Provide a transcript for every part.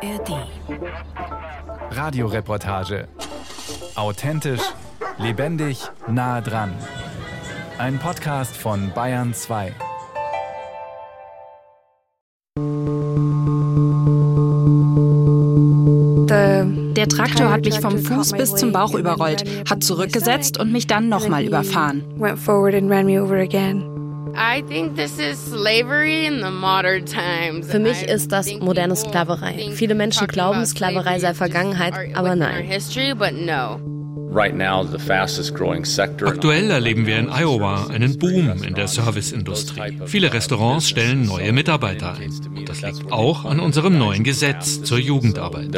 ARD. Radioreportage. Authentisch, lebendig, nah dran. Ein Podcast von Bayern 2. Der Traktor hat mich vom Fuß bis zum Bauch überrollt, hat zurückgesetzt und mich dann nochmal überfahren. Für mich ist das moderne Sklaverei. Viele Menschen glauben, Sklaverei sei Vergangenheit, aber nein. Aktuell erleben wir in Iowa einen Boom in der Serviceindustrie. Viele Restaurants stellen neue Mitarbeiter ein. Und das liegt auch an unserem neuen Gesetz zur Jugendarbeit.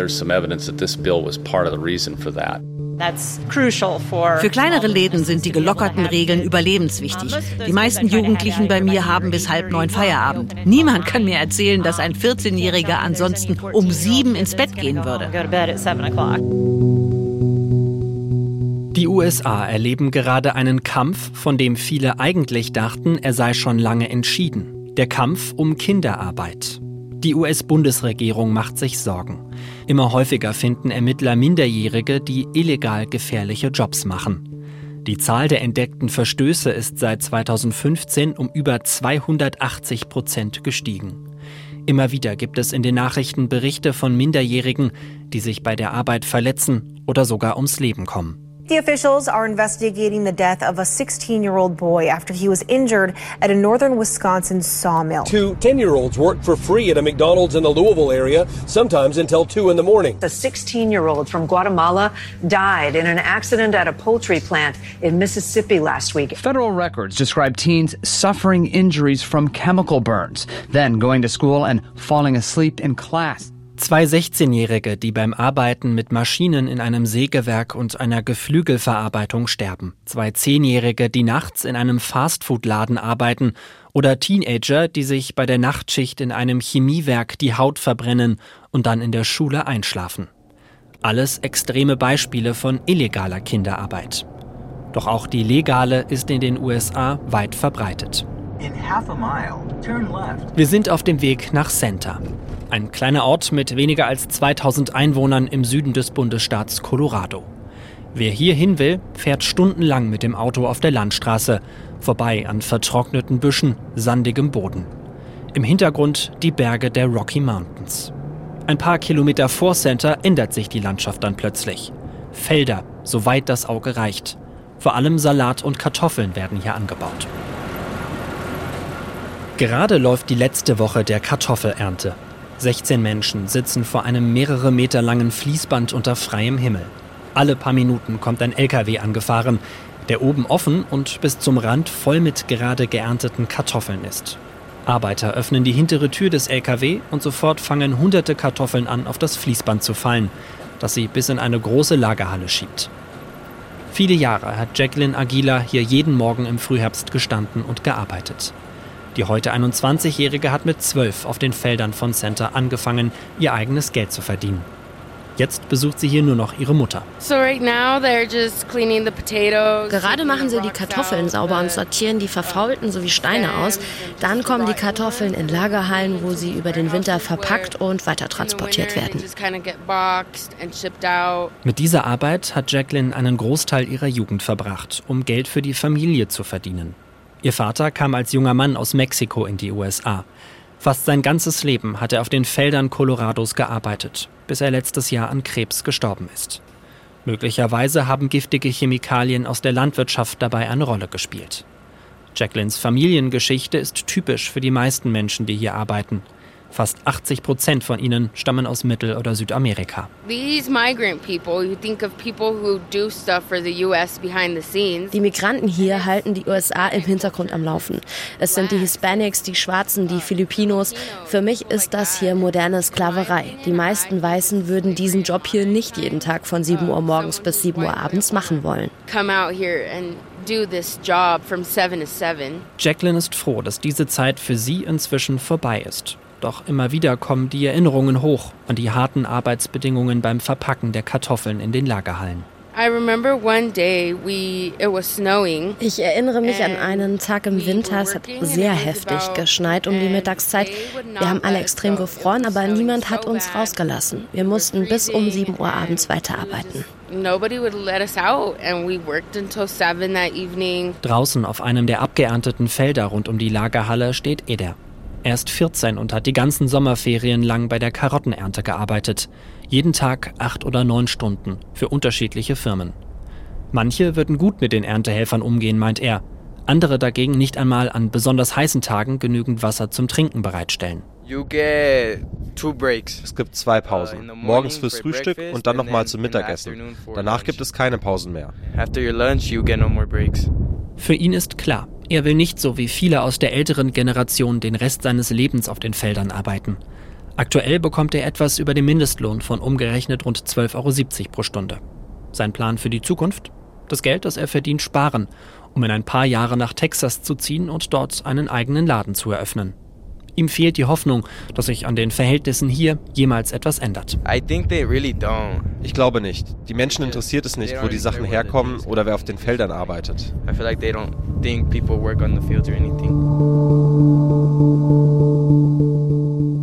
Für kleinere Läden sind die gelockerten Regeln überlebenswichtig. Die meisten Jugendlichen bei mir haben bis halb neun Feierabend. Niemand kann mir erzählen, dass ein 14-Jähriger ansonsten um sieben ins Bett gehen würde. Die USA erleben gerade einen Kampf, von dem viele eigentlich dachten, er sei schon lange entschieden. Der Kampf um Kinderarbeit. Die US-Bundesregierung macht sich Sorgen. Immer häufiger finden Ermittler Minderjährige, die illegal gefährliche Jobs machen. Die Zahl der entdeckten Verstöße ist seit 2015 um über 280 Prozent gestiegen. Immer wieder gibt es in den Nachrichten Berichte von Minderjährigen, die sich bei der Arbeit verletzen oder sogar ums Leben kommen. The officials are investigating the death of a 16 year old boy after he was injured at a northern Wisconsin sawmill. Two 10 year olds worked for free at a McDonald's in the Louisville area, sometimes until 2 in the morning. A 16 year old from Guatemala died in an accident at a poultry plant in Mississippi last week. Federal records describe teens suffering injuries from chemical burns, then going to school and falling asleep in class. Zwei 16-Jährige, die beim Arbeiten mit Maschinen in einem Sägewerk und einer Geflügelverarbeitung sterben. Zwei 10-Jährige, die nachts in einem Fastfood-Laden arbeiten. Oder Teenager, die sich bei der Nachtschicht in einem Chemiewerk die Haut verbrennen und dann in der Schule einschlafen. Alles extreme Beispiele von illegaler Kinderarbeit. Doch auch die legale ist in den USA weit verbreitet. Wir sind auf dem Weg nach Center, ein kleiner Ort mit weniger als 2000 Einwohnern im Süden des Bundesstaats Colorado. Wer hier hin will, fährt stundenlang mit dem Auto auf der Landstraße, vorbei an vertrockneten Büschen, sandigem Boden. Im Hintergrund die Berge der Rocky Mountains. Ein paar Kilometer vor Center ändert sich die Landschaft dann plötzlich. Felder, soweit das Auge reicht. Vor allem Salat und Kartoffeln werden hier angebaut. Gerade läuft die letzte Woche der Kartoffelernte. 16 Menschen sitzen vor einem mehrere Meter langen Fließband unter freiem Himmel. Alle paar Minuten kommt ein LKW angefahren, der oben offen und bis zum Rand voll mit gerade geernteten Kartoffeln ist. Arbeiter öffnen die hintere Tür des LKW und sofort fangen hunderte Kartoffeln an, auf das Fließband zu fallen, das sie bis in eine große Lagerhalle schiebt. Viele Jahre hat Jacqueline Aguila hier jeden Morgen im Frühherbst gestanden und gearbeitet. Die heute 21-Jährige hat mit zwölf auf den Feldern von Center angefangen, ihr eigenes Geld zu verdienen. Jetzt besucht sie hier nur noch ihre Mutter. Gerade machen sie die Kartoffeln sauber und sortieren die verfaulten sowie Steine aus. Dann kommen die Kartoffeln in Lagerhallen, wo sie über den Winter verpackt und weiter transportiert werden. Mit dieser Arbeit hat Jacqueline einen Großteil ihrer Jugend verbracht, um Geld für die Familie zu verdienen. Ihr Vater kam als junger Mann aus Mexiko in die USA. Fast sein ganzes Leben hat er auf den Feldern Colorados gearbeitet, bis er letztes Jahr an Krebs gestorben ist. Möglicherweise haben giftige Chemikalien aus der Landwirtschaft dabei eine Rolle gespielt. Jacquelines Familiengeschichte ist typisch für die meisten Menschen, die hier arbeiten. Fast 80 Prozent von ihnen stammen aus Mittel- oder Südamerika. Die Migranten hier halten die USA im Hintergrund am Laufen. Es sind die Hispanics, die Schwarzen, die Filipinos. Für mich ist das hier moderne Sklaverei. Die meisten Weißen würden diesen Job hier nicht jeden Tag von 7 Uhr morgens bis 7 Uhr abends machen wollen. Jacqueline ist froh, dass diese Zeit für sie inzwischen vorbei ist. Doch immer wieder kommen die Erinnerungen hoch an die harten Arbeitsbedingungen beim Verpacken der Kartoffeln in den Lagerhallen. Ich erinnere mich an einen Tag im Winter, es hat sehr heftig geschneit um die Mittagszeit. Wir haben alle extrem gefroren, aber niemand hat uns rausgelassen. Wir mussten bis um 7 Uhr abends weiterarbeiten. Draußen auf einem der abgeernteten Felder rund um die Lagerhalle steht Eder. Er ist 14 und hat die ganzen Sommerferien lang bei der Karottenernte gearbeitet. Jeden Tag acht oder neun Stunden für unterschiedliche Firmen. Manche würden gut mit den Erntehelfern umgehen, meint er. Andere dagegen nicht einmal an besonders heißen Tagen genügend Wasser zum Trinken bereitstellen. Es gibt zwei Pausen. Morgens fürs Frühstück und dann nochmal zum Mittagessen. Danach gibt es keine Pausen mehr. Für ihn ist klar, er will nicht so wie viele aus der älteren Generation den Rest seines Lebens auf den Feldern arbeiten. Aktuell bekommt er etwas über den Mindestlohn von umgerechnet rund 12,70 Euro pro Stunde. Sein Plan für die Zukunft? Das Geld, das er verdient, sparen, um in ein paar Jahre nach Texas zu ziehen und dort einen eigenen Laden zu eröffnen. Ihm fehlt die Hoffnung, dass sich an den Verhältnissen hier jemals etwas ändert. Ich glaube nicht. Die Menschen interessiert es nicht, wo die Sachen herkommen oder wer auf den Feldern arbeitet.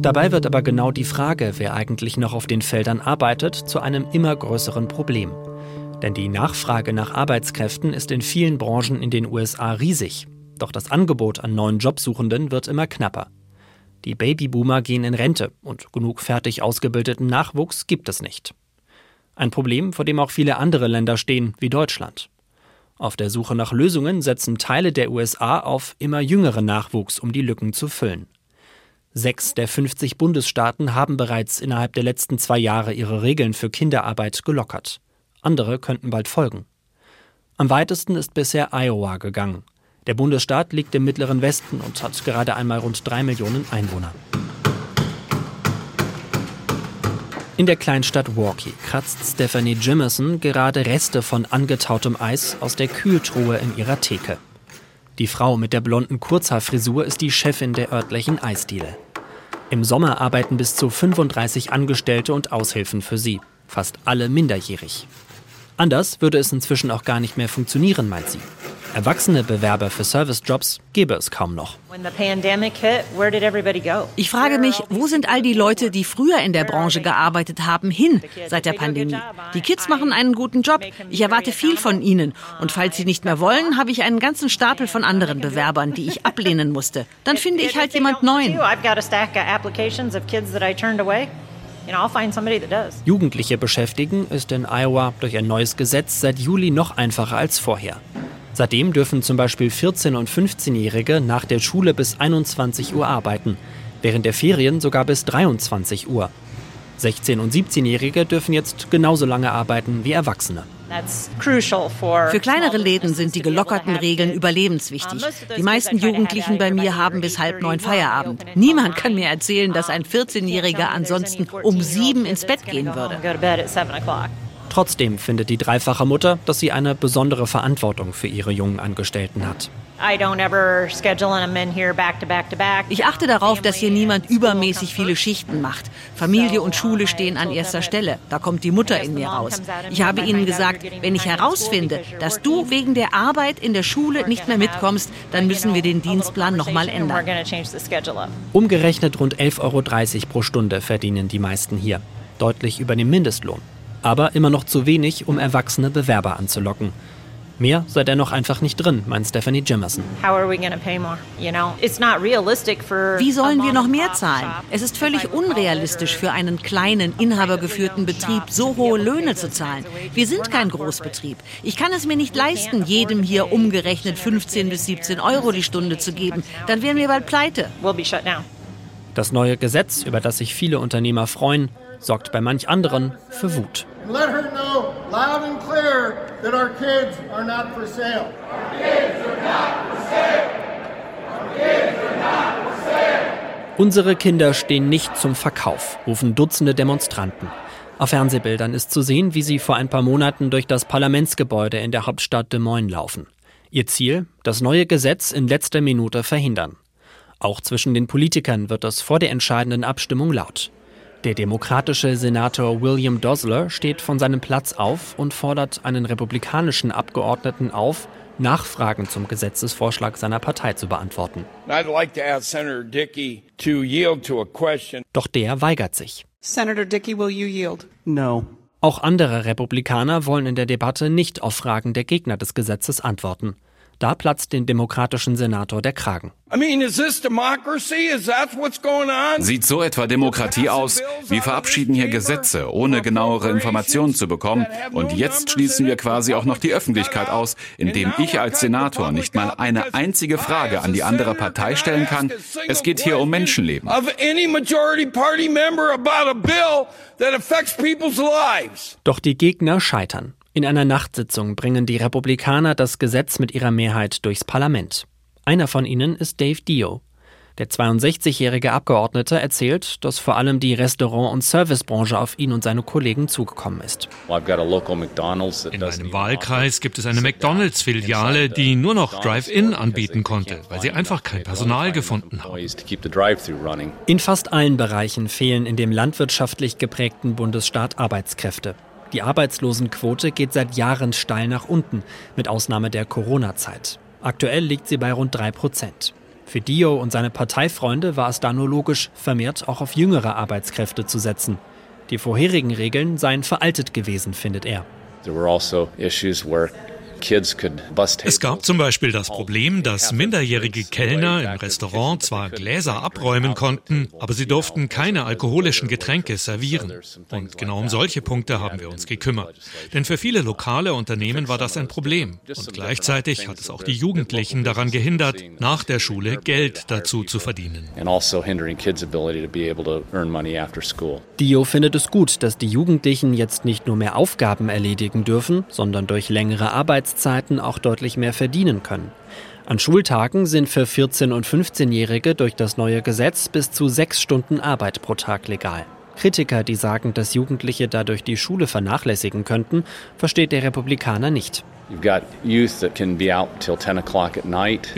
Dabei wird aber genau die Frage, wer eigentlich noch auf den Feldern arbeitet, zu einem immer größeren Problem. Denn die Nachfrage nach Arbeitskräften ist in vielen Branchen in den USA riesig. Doch das Angebot an neuen Jobsuchenden wird immer knapper. Die Babyboomer gehen in Rente und genug fertig ausgebildeten Nachwuchs gibt es nicht. Ein Problem, vor dem auch viele andere Länder stehen, wie Deutschland. Auf der Suche nach Lösungen setzen Teile der USA auf immer jüngeren Nachwuchs, um die Lücken zu füllen. Sechs der 50 Bundesstaaten haben bereits innerhalb der letzten zwei Jahre ihre Regeln für Kinderarbeit gelockert. Andere könnten bald folgen. Am weitesten ist bisher Iowa gegangen. Der Bundesstaat liegt im mittleren Westen und hat gerade einmal rund drei Millionen Einwohner. In der Kleinstadt Walkie kratzt Stephanie Jimerson gerade Reste von angetautem Eis aus der Kühltruhe in ihrer Theke. Die Frau mit der blonden Kurzhaarfrisur ist die Chefin der örtlichen Eisdiele. Im Sommer arbeiten bis zu 35 Angestellte und Aushilfen für sie, fast alle minderjährig. Anders würde es inzwischen auch gar nicht mehr funktionieren, meint sie. Erwachsene Bewerber für Servicejobs gäbe es kaum noch. Ich frage mich, wo sind all die Leute, die früher in der Branche gearbeitet haben, hin seit der Pandemie? Die Kids machen einen guten Job. Ich erwarte viel von ihnen. Und falls sie nicht mehr wollen, habe ich einen ganzen Stapel von anderen Bewerbern, die ich ablehnen musste. Dann finde ich halt jemand Neuen. Jugendliche beschäftigen ist in Iowa durch ein neues Gesetz seit Juli noch einfacher als vorher. Seitdem dürfen zum Beispiel 14- und 15-Jährige nach der Schule bis 21 Uhr arbeiten, während der Ferien sogar bis 23 Uhr. 16- und 17-Jährige dürfen jetzt genauso lange arbeiten wie Erwachsene. Für kleinere Läden sind die gelockerten Regeln überlebenswichtig. Die meisten Jugendlichen bei mir haben bis halb neun Feierabend. Niemand kann mir erzählen, dass ein 14-Jähriger ansonsten um sieben ins Bett gehen würde. Trotzdem findet die dreifache Mutter, dass sie eine besondere Verantwortung für ihre jungen Angestellten hat. Ich achte darauf, dass hier niemand übermäßig viele Schichten macht. Familie und Schule stehen an erster Stelle. Da kommt die Mutter in mir raus. Ich habe ihnen gesagt, wenn ich herausfinde, dass du wegen der Arbeit in der Schule nicht mehr mitkommst, dann müssen wir den Dienstplan nochmal ändern. Umgerechnet rund 11,30 Euro pro Stunde verdienen die meisten hier. Deutlich über dem Mindestlohn aber immer noch zu wenig, um erwachsene Bewerber anzulocken. Mehr sei dennoch einfach nicht drin, meint Stephanie Jimerson. Wie sollen wir noch mehr zahlen? Es ist völlig unrealistisch für einen kleinen, inhabergeführten Betrieb so hohe Löhne zu zahlen. Wir sind kein Großbetrieb. Ich kann es mir nicht leisten, jedem hier umgerechnet 15 bis 17 Euro die Stunde zu geben. Dann wären wir bald pleite. Das neue Gesetz, über das sich viele Unternehmer freuen, sorgt bei manch anderen für Wut. Unsere Kinder stehen nicht zum Verkauf, rufen Dutzende Demonstranten. Auf Fernsehbildern ist zu sehen, wie sie vor ein paar Monaten durch das Parlamentsgebäude in der Hauptstadt Des Moines laufen. Ihr Ziel, das neue Gesetz in letzter Minute verhindern. Auch zwischen den Politikern wird es vor der entscheidenden Abstimmung laut. Der demokratische Senator William Dosler steht von seinem Platz auf und fordert einen republikanischen Abgeordneten auf, Nachfragen zum Gesetzesvorschlag seiner Partei zu beantworten. Doch der weigert sich. Senator Dickey, will you yield? No. Auch andere Republikaner wollen in der Debatte nicht auf Fragen der Gegner des Gesetzes antworten. Da platzt den demokratischen Senator der Kragen. Sieht so etwa Demokratie aus? Wir verabschieden hier Gesetze, ohne genauere Informationen zu bekommen. Und jetzt schließen wir quasi auch noch die Öffentlichkeit aus, indem ich als Senator nicht mal eine einzige Frage an die andere Partei stellen kann. Es geht hier um Menschenleben. Doch die Gegner scheitern. In einer Nachtsitzung bringen die Republikaner das Gesetz mit ihrer Mehrheit durchs Parlament. Einer von ihnen ist Dave Dio. Der 62-jährige Abgeordnete erzählt, dass vor allem die Restaurant- und Servicebranche auf ihn und seine Kollegen zugekommen ist. In meinem Wahlkreis gibt es eine McDonalds-Filiale, die nur noch Drive-In anbieten konnte, weil sie einfach kein Personal gefunden haben. In fast allen Bereichen fehlen in dem landwirtschaftlich geprägten Bundesstaat Arbeitskräfte. Die Arbeitslosenquote geht seit Jahren steil nach unten, mit Ausnahme der Corona-Zeit. Aktuell liegt sie bei rund 3 Prozent. Für Dio und seine Parteifreunde war es da nur logisch, vermehrt auch auf jüngere Arbeitskräfte zu setzen. Die vorherigen Regeln seien veraltet gewesen, findet er. There were also issues where es gab zum Beispiel das Problem, dass minderjährige Kellner im Restaurant zwar Gläser abräumen konnten, aber sie durften keine alkoholischen Getränke servieren. Und genau um solche Punkte haben wir uns gekümmert. Denn für viele lokale Unternehmen war das ein Problem. Und gleichzeitig hat es auch die Jugendlichen daran gehindert, nach der Schule Geld dazu zu verdienen. Also Dio findet es gut, dass die Jugendlichen jetzt nicht nur mehr Aufgaben erledigen dürfen, sondern durch längere Arbeit Arbeitszeiten auch deutlich mehr verdienen können. An Schultagen sind für 14- und 15-Jährige durch das neue Gesetz bis zu sechs Stunden Arbeit pro Tag legal. Kritiker, die sagen, dass Jugendliche dadurch die Schule vernachlässigen könnten, versteht der Republikaner nicht. Wir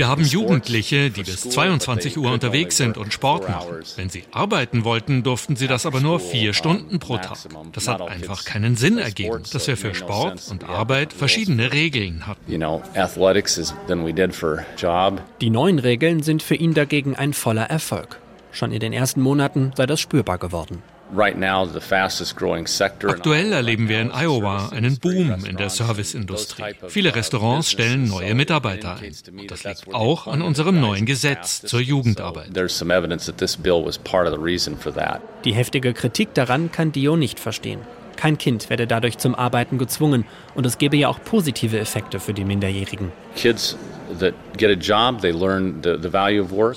haben Jugendliche, die bis 22 Uhr unterwegs sind und Sport machen. Wenn sie arbeiten wollten, durften sie das aber nur vier Stunden pro Tag. Das hat einfach keinen Sinn ergeben, dass wir für Sport und Arbeit verschiedene Regeln hatten. Die neuen Regeln sind für ihn dagegen ein voller Erfolg. Schon in den ersten Monaten sei das spürbar geworden. Aktuell erleben wir in Iowa einen Boom in der Serviceindustrie. Viele Restaurants stellen neue Mitarbeiter ein. Und das liegt auch an unserem neuen Gesetz zur Jugendarbeit. Die heftige Kritik daran kann Dio nicht verstehen. Kein Kind werde dadurch zum Arbeiten gezwungen und es gebe ja auch positive Effekte für die Minderjährigen.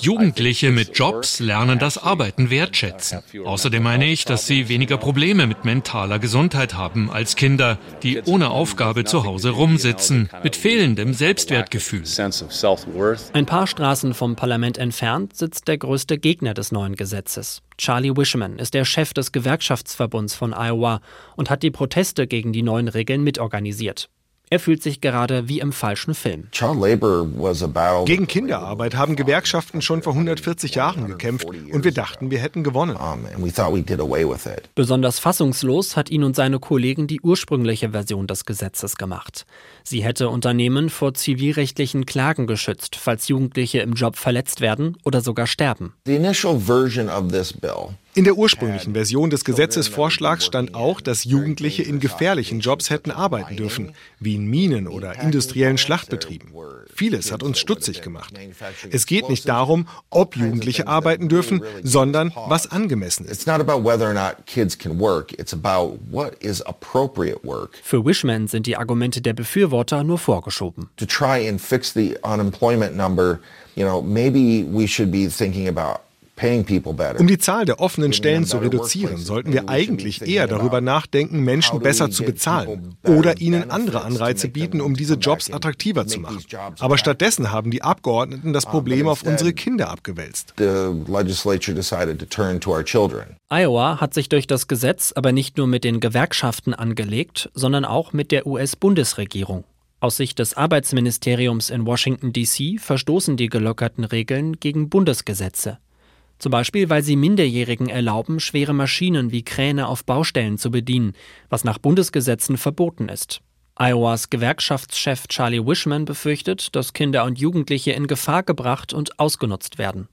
Jugendliche mit Jobs lernen das Arbeiten wertschätzen. Außerdem meine ich, dass sie weniger Probleme mit mentaler Gesundheit haben als Kinder, die ohne Aufgabe zu Hause rumsitzen, mit fehlendem Selbstwertgefühl. Ein paar Straßen vom Parlament entfernt sitzt der größte Gegner des neuen Gesetzes. Charlie Wishman ist der Chef des Gewerkschaftsverbunds von Iowa und hat die Proteste gegen die neuen Regeln mitorganisiert. Er fühlt sich gerade wie im falschen Film. Gegen Kinderarbeit haben Gewerkschaften schon vor 140 Jahren gekämpft und wir dachten, wir hätten gewonnen. Besonders fassungslos hat ihn und seine Kollegen die ursprüngliche Version des Gesetzes gemacht. Sie hätte Unternehmen vor zivilrechtlichen Klagen geschützt, falls Jugendliche im Job verletzt werden oder sogar sterben. The initial version of this bill in der ursprünglichen Version des Gesetzesvorschlags stand auch, dass Jugendliche in gefährlichen Jobs hätten arbeiten dürfen, wie in Minen oder industriellen Schlachtbetrieben. Vieles hat uns stutzig gemacht. Es geht nicht darum, ob Jugendliche arbeiten dürfen, sondern was angemessen ist. Für Wishman sind die Argumente der Befürworter nur vorgeschoben. To try and fix the unemployment number, you know, maybe we should be thinking about um die Zahl der offenen Stellen zu reduzieren, sollten wir eigentlich eher darüber nachdenken, Menschen besser zu bezahlen oder ihnen andere Anreize bieten, um diese Jobs attraktiver zu machen. Aber stattdessen haben die Abgeordneten das Problem auf unsere Kinder abgewälzt. Iowa hat sich durch das Gesetz aber nicht nur mit den Gewerkschaften angelegt, sondern auch mit der US-Bundesregierung. Aus Sicht des Arbeitsministeriums in Washington, D.C. verstoßen die gelockerten Regeln gegen Bundesgesetze. Zum Beispiel, weil sie Minderjährigen erlauben, schwere Maschinen wie Kräne auf Baustellen zu bedienen, was nach Bundesgesetzen verboten ist. Iowas Gewerkschaftschef Charlie Wishman befürchtet, dass Kinder und Jugendliche in Gefahr gebracht und ausgenutzt werden.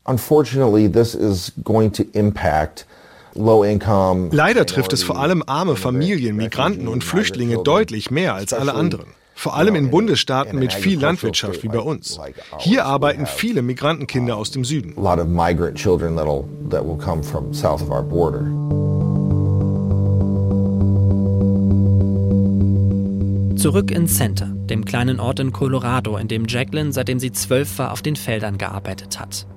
Leider trifft es vor allem arme Familien, Migranten und Flüchtlinge deutlich mehr als alle anderen. Vor allem in Bundesstaaten mit viel Landwirtschaft wie bei uns. Hier arbeiten viele Migrantenkinder aus dem Süden. Zurück in Center, dem kleinen Ort in Colorado, in dem Jacqueline, seitdem sie zwölf war, auf den Feldern gearbeitet hat.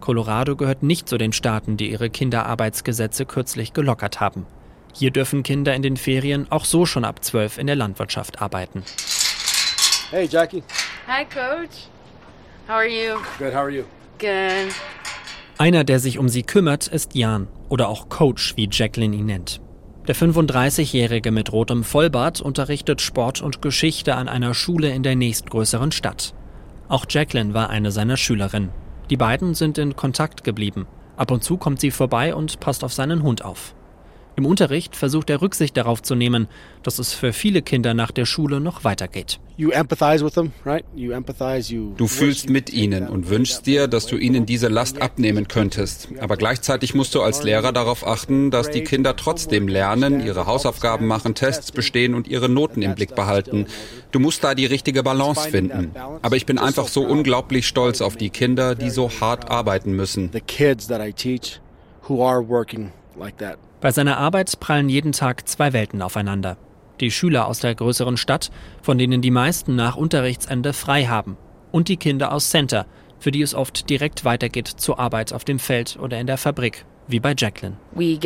Colorado gehört nicht zu den Staaten, die ihre Kinderarbeitsgesetze kürzlich gelockert haben. Hier dürfen Kinder in den Ferien auch so schon ab zwölf in der Landwirtschaft arbeiten. Hey, Jackie. Hi, Coach. How are you? Good, how are you? Good. Einer, der sich um sie kümmert, ist Jan oder auch Coach, wie Jacqueline ihn nennt. Der 35-Jährige mit rotem Vollbart unterrichtet Sport und Geschichte an einer Schule in der nächstgrößeren Stadt. Auch Jacqueline war eine seiner Schülerinnen. Die beiden sind in Kontakt geblieben. Ab und zu kommt sie vorbei und passt auf seinen Hund auf. Im Unterricht versucht er Rücksicht darauf zu nehmen, dass es für viele Kinder nach der Schule noch weitergeht. Du fühlst mit ihnen und wünschst dir, dass du ihnen diese Last abnehmen könntest. Aber gleichzeitig musst du als Lehrer darauf achten, dass die Kinder trotzdem lernen, ihre Hausaufgaben machen, Tests bestehen und ihre Noten im Blick behalten. Du musst da die richtige Balance finden. Aber ich bin einfach so unglaublich stolz auf die Kinder, die so hart arbeiten müssen. Bei seiner Arbeit prallen jeden Tag zwei Welten aufeinander. Die Schüler aus der größeren Stadt, von denen die meisten nach Unterrichtsende frei haben, und die Kinder aus Center, für die es oft direkt weitergeht zur Arbeit auf dem Feld oder in der Fabrik wie bei Jacqueline. Wir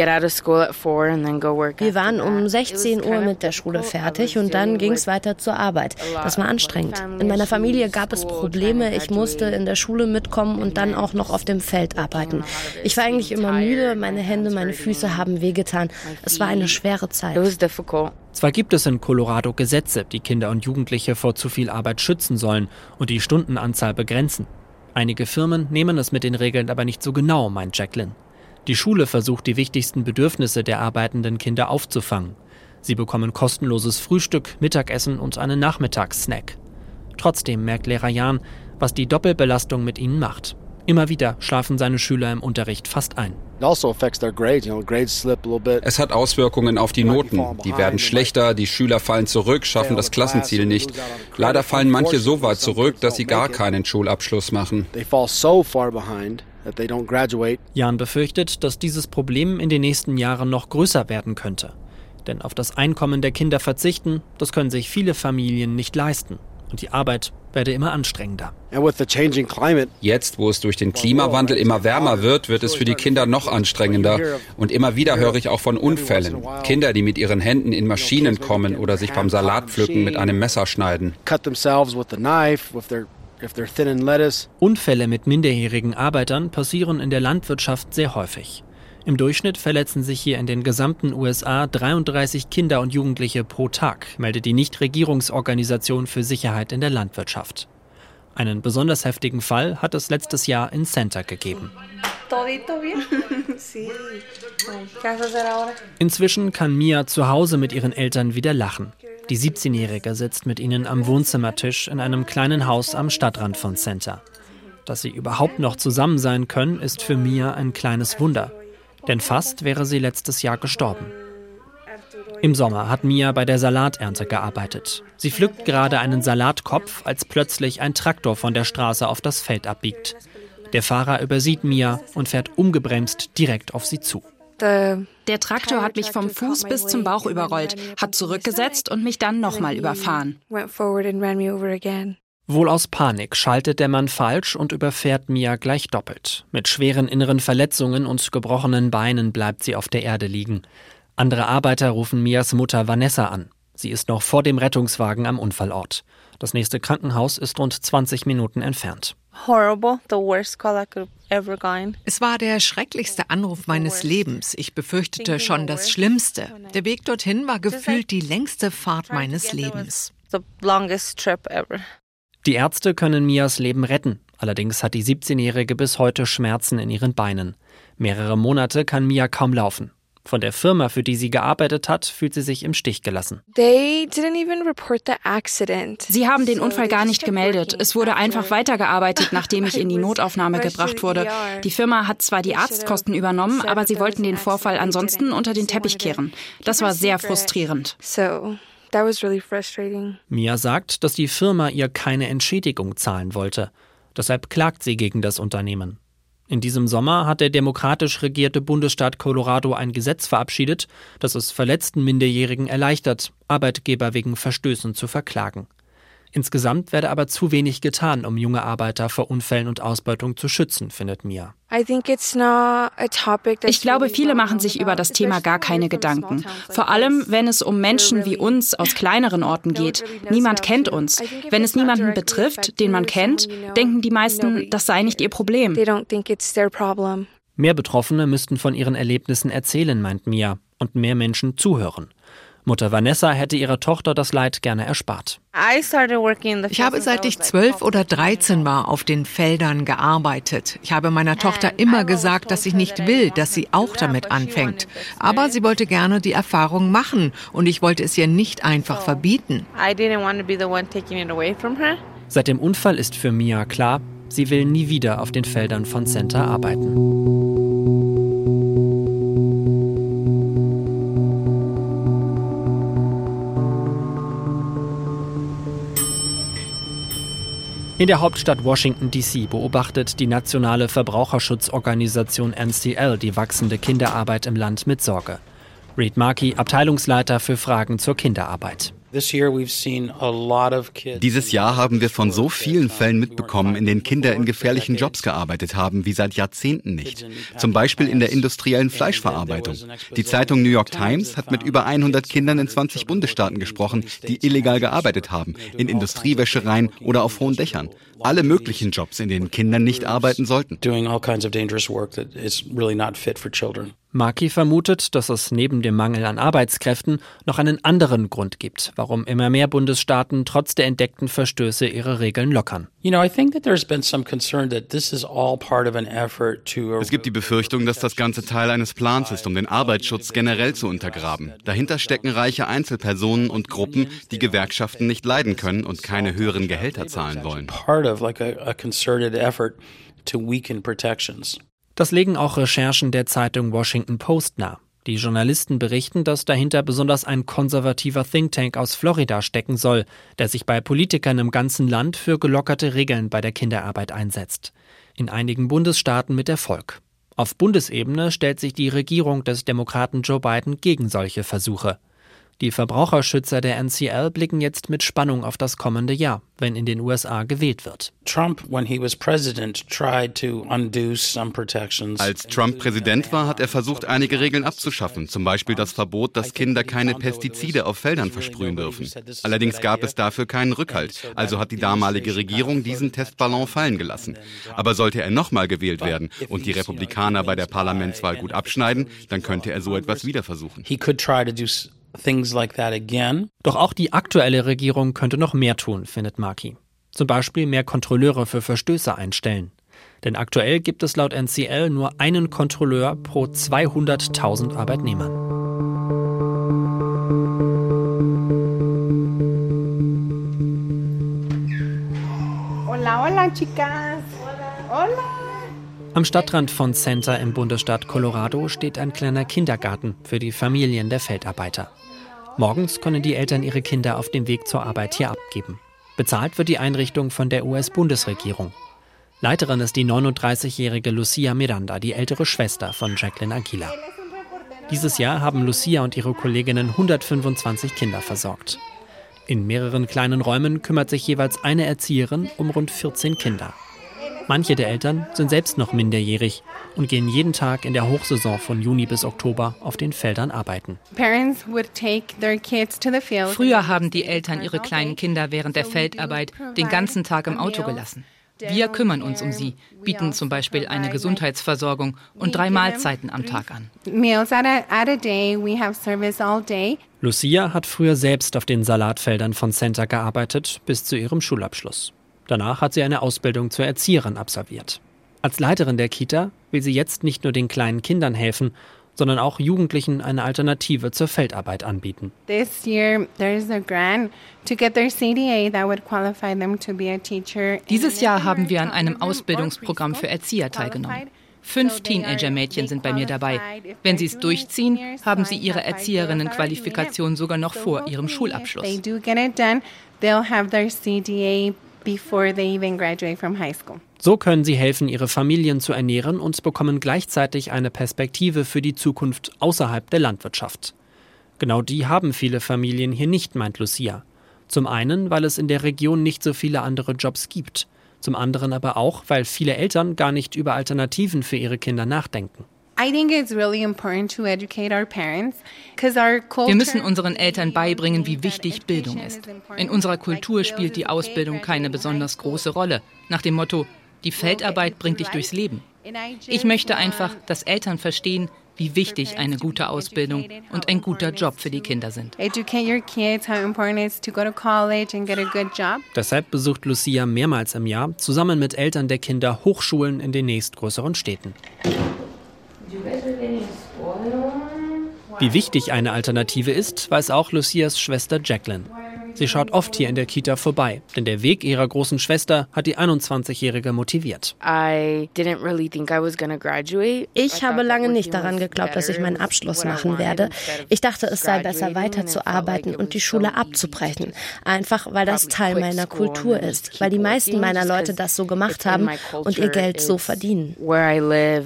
waren um 16 Uhr mit der Schule fertig und dann ging es weiter zur Arbeit. Das war anstrengend. In meiner Familie gab es Probleme. Ich musste in der Schule mitkommen und dann auch noch auf dem Feld arbeiten. Ich war eigentlich immer müde. Meine Hände, meine Füße haben wehgetan. Es war eine schwere Zeit. Zwar gibt es in Colorado Gesetze, die Kinder und Jugendliche vor zu viel Arbeit schützen sollen und die Stundenanzahl begrenzen. Einige Firmen nehmen es mit den Regeln aber nicht so genau, meint Jacqueline. Die Schule versucht, die wichtigsten Bedürfnisse der arbeitenden Kinder aufzufangen. Sie bekommen kostenloses Frühstück, Mittagessen und einen Nachmittagssnack. Trotzdem merkt Lehrer Jan, was die Doppelbelastung mit ihnen macht. Immer wieder schlafen seine Schüler im Unterricht fast ein. Also es hat Auswirkungen auf die Noten. Die werden schlechter, die Schüler fallen zurück, schaffen das Klassenziel nicht. Leider fallen manche so weit zurück, dass sie gar keinen Schulabschluss machen. Jan befürchtet, dass dieses Problem in den nächsten Jahren noch größer werden könnte. Denn auf das Einkommen der Kinder verzichten, das können sich viele Familien nicht leisten. Und die Arbeit werde immer anstrengender. Jetzt, wo es durch den Klimawandel immer wärmer wird, wird es für die Kinder noch anstrengender. Und immer wieder höre ich auch von Unfällen. Kinder, die mit ihren Händen in Maschinen kommen oder sich beim Salatpflücken mit einem Messer schneiden. Unfälle mit minderjährigen Arbeitern passieren in der Landwirtschaft sehr häufig. Im Durchschnitt verletzen sich hier in den gesamten USA 33 Kinder und Jugendliche pro Tag, meldet die Nichtregierungsorganisation für Sicherheit in der Landwirtschaft. Einen besonders heftigen Fall hat es letztes Jahr in Center gegeben. Inzwischen kann Mia zu Hause mit ihren Eltern wieder lachen. Die 17-Jährige sitzt mit ihnen am Wohnzimmertisch in einem kleinen Haus am Stadtrand von Center. Dass sie überhaupt noch zusammen sein können, ist für Mia ein kleines Wunder. Denn fast wäre sie letztes Jahr gestorben. Im Sommer hat Mia bei der Salaternte gearbeitet. Sie pflückt gerade einen Salatkopf, als plötzlich ein Traktor von der Straße auf das Feld abbiegt. Der Fahrer übersieht Mia und fährt ungebremst direkt auf sie zu. Der Traktor hat mich vom Fuß bis zum Bauch überrollt, hat zurückgesetzt und mich dann nochmal überfahren. Wohl aus Panik schaltet der Mann falsch und überfährt Mia gleich doppelt. Mit schweren inneren Verletzungen und gebrochenen Beinen bleibt sie auf der Erde liegen. Andere Arbeiter rufen Mias Mutter Vanessa an. Sie ist noch vor dem Rettungswagen am Unfallort. Das nächste Krankenhaus ist rund 20 Minuten entfernt. Horrible, the worst call I could es war der schrecklichste Anruf meines Lebens. Ich befürchtete schon das Schlimmste. Der Weg dorthin war gefühlt die längste Fahrt meines Lebens. Die Ärzte können Mias Leben retten. Allerdings hat die 17-Jährige bis heute Schmerzen in ihren Beinen. Mehrere Monate kann Mia kaum laufen. Von der Firma, für die sie gearbeitet hat, fühlt sie sich im Stich gelassen. Sie haben den Unfall gar nicht gemeldet. Es wurde einfach weitergearbeitet, nachdem ich in die Notaufnahme gebracht wurde. Die Firma hat zwar die Arztkosten übernommen, aber sie wollten den Vorfall ansonsten unter den Teppich kehren. Das war sehr frustrierend. Mia sagt, dass die Firma ihr keine Entschädigung zahlen wollte. Deshalb klagt sie gegen das Unternehmen. In diesem Sommer hat der demokratisch regierte Bundesstaat Colorado ein Gesetz verabschiedet, das es verletzten Minderjährigen erleichtert, Arbeitgeber wegen Verstößen zu verklagen. Insgesamt werde aber zu wenig getan, um junge Arbeiter vor Unfällen und Ausbeutung zu schützen, findet Mia. Ich glaube, viele machen sich über das Thema gar keine Gedanken. Vor allem, wenn es um Menschen wie uns aus kleineren Orten geht. Niemand kennt uns. Wenn es niemanden betrifft, den man kennt, denken die meisten, das sei nicht ihr Problem. Mehr Betroffene müssten von ihren Erlebnissen erzählen, meint Mia, und mehr Menschen zuhören. Mutter Vanessa hätte ihrer Tochter das Leid gerne erspart. Ich habe seit ich zwölf oder dreizehn war auf den Feldern gearbeitet. Ich habe meiner Tochter immer gesagt, dass ich nicht will, dass sie auch damit anfängt. Aber sie wollte gerne die Erfahrung machen und ich wollte es ihr nicht einfach verbieten. Seit dem Unfall ist für Mia klar, sie will nie wieder auf den Feldern von Center arbeiten. In der Hauptstadt Washington, D.C. beobachtet die nationale Verbraucherschutzorganisation NCL die wachsende Kinderarbeit im Land mit Sorge. Reed Markey, Abteilungsleiter für Fragen zur Kinderarbeit. Dieses Jahr haben wir von so vielen Fällen mitbekommen, in denen Kinder in gefährlichen Jobs gearbeitet haben, wie seit Jahrzehnten nicht. Zum Beispiel in der industriellen Fleischverarbeitung. Die Zeitung New York Times hat mit über 100 Kindern in 20 Bundesstaaten gesprochen, die illegal gearbeitet haben, in Industriewäschereien oder auf hohen Dächern. Alle möglichen Jobs, in denen Kinder nicht arbeiten sollten. Maki vermutet, dass es neben dem Mangel an Arbeitskräften noch einen anderen Grund gibt, warum immer mehr Bundesstaaten trotz der entdeckten Verstöße ihre Regeln lockern. Es gibt die Befürchtung, dass das Ganze Teil eines Plans ist, um den Arbeitsschutz generell zu untergraben. Dahinter stecken reiche Einzelpersonen und Gruppen, die Gewerkschaften nicht leiden können und keine höheren Gehälter zahlen wollen. Das legen auch Recherchen der Zeitung Washington Post nahe. Die Journalisten berichten, dass dahinter besonders ein konservativer Think Tank aus Florida stecken soll, der sich bei Politikern im ganzen Land für gelockerte Regeln bei der Kinderarbeit einsetzt. In einigen Bundesstaaten mit Erfolg. Auf Bundesebene stellt sich die Regierung des Demokraten Joe Biden gegen solche Versuche. Die Verbraucherschützer der NCL blicken jetzt mit Spannung auf das kommende Jahr, wenn in den USA gewählt wird. Als Trump Präsident war, hat er versucht, einige Regeln abzuschaffen, zum Beispiel das Verbot, dass Kinder keine Pestizide auf Feldern versprühen dürfen. Allerdings gab es dafür keinen Rückhalt, also hat die damalige Regierung diesen Testballon fallen gelassen. Aber sollte er nochmal gewählt werden und die Republikaner bei der Parlamentswahl gut abschneiden, dann könnte er so etwas wieder versuchen. Doch auch die aktuelle Regierung könnte noch mehr tun, findet Markey. Zum Beispiel mehr Kontrolleure für Verstöße einstellen. Denn aktuell gibt es laut NCL nur einen Kontrolleur pro 200.000 Arbeitnehmern. Hola, hola, chicas. Hola. Am Stadtrand von Center im Bundesstaat Colorado steht ein kleiner Kindergarten für die Familien der Feldarbeiter. Morgens können die Eltern ihre Kinder auf dem Weg zur Arbeit hier abgeben. Bezahlt wird die Einrichtung von der US-Bundesregierung. Leiterin ist die 39-jährige Lucia Miranda, die ältere Schwester von Jacqueline Aguila. Dieses Jahr haben Lucia und ihre Kolleginnen 125 Kinder versorgt. In mehreren kleinen Räumen kümmert sich jeweils eine Erzieherin um rund 14 Kinder. Manche der Eltern sind selbst noch minderjährig und gehen jeden Tag in der Hochsaison von Juni bis Oktober auf den Feldern arbeiten. Früher haben die Eltern ihre kleinen Kinder während der Feldarbeit den ganzen Tag im Auto gelassen. Wir kümmern uns um sie, bieten zum Beispiel eine Gesundheitsversorgung und drei Mahlzeiten am Tag an. Lucia hat früher selbst auf den Salatfeldern von Center gearbeitet, bis zu ihrem Schulabschluss. Danach hat sie eine Ausbildung zur Erzieherin absolviert. Als Leiterin der Kita will sie jetzt nicht nur den kleinen Kindern helfen, sondern auch Jugendlichen eine Alternative zur Feldarbeit anbieten. Dieses Jahr haben wir an einem Ausbildungsprogramm für Erzieher teilgenommen. Fünf Teenager-Mädchen sind bei mir dabei. Wenn sie es durchziehen, haben sie ihre Erzieherinnenqualifikation sogar noch vor ihrem Schulabschluss. So können sie helfen, ihre Familien zu ernähren und bekommen gleichzeitig eine Perspektive für die Zukunft außerhalb der Landwirtschaft. Genau die haben viele Familien hier nicht, meint Lucia. Zum einen, weil es in der Region nicht so viele andere Jobs gibt. Zum anderen aber auch, weil viele Eltern gar nicht über Alternativen für ihre Kinder nachdenken. Wir müssen unseren Eltern beibringen, wie wichtig Bildung ist. In unserer Kultur spielt die Ausbildung keine besonders große Rolle. Nach dem Motto, die Feldarbeit bringt dich durchs Leben. Ich möchte einfach, dass Eltern verstehen, wie wichtig eine gute Ausbildung und ein guter Job für die Kinder sind. Deshalb besucht Lucia mehrmals im Jahr zusammen mit Eltern der Kinder Hochschulen in den nächstgrößeren Städten. Wie wichtig eine Alternative ist, weiß auch Lucias Schwester Jacqueline. Sie schaut oft hier in der Kita vorbei, denn der Weg ihrer großen Schwester hat die 21-Jährige motiviert. Ich habe lange nicht daran geglaubt, dass ich meinen Abschluss machen werde. Ich dachte, es sei besser, weiterzuarbeiten und die Schule abzubrechen. Einfach, weil das Teil meiner Kultur ist, weil die meisten meiner Leute das so gemacht haben und ihr Geld so verdienen.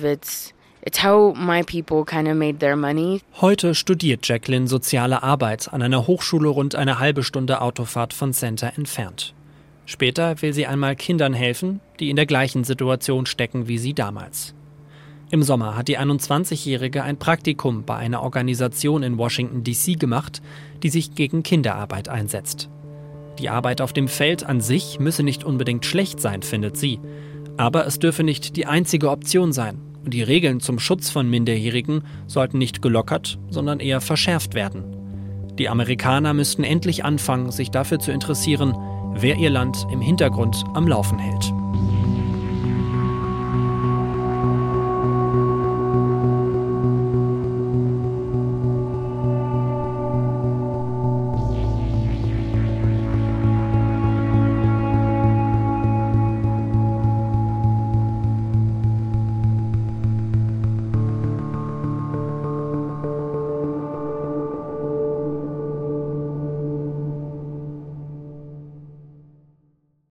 It's how my people kind of made their money. Heute studiert Jacqueline soziale Arbeit an einer Hochschule rund eine halbe Stunde Autofahrt von Center entfernt. Später will sie einmal Kindern helfen, die in der gleichen Situation stecken wie sie damals. Im Sommer hat die 21-Jährige ein Praktikum bei einer Organisation in Washington, D.C. gemacht, die sich gegen Kinderarbeit einsetzt. Die Arbeit auf dem Feld an sich müsse nicht unbedingt schlecht sein, findet sie. Aber es dürfe nicht die einzige Option sein, die Regeln zum Schutz von Minderjährigen sollten nicht gelockert, sondern eher verschärft werden. Die Amerikaner müssten endlich anfangen, sich dafür zu interessieren, wer ihr Land im Hintergrund am Laufen hält.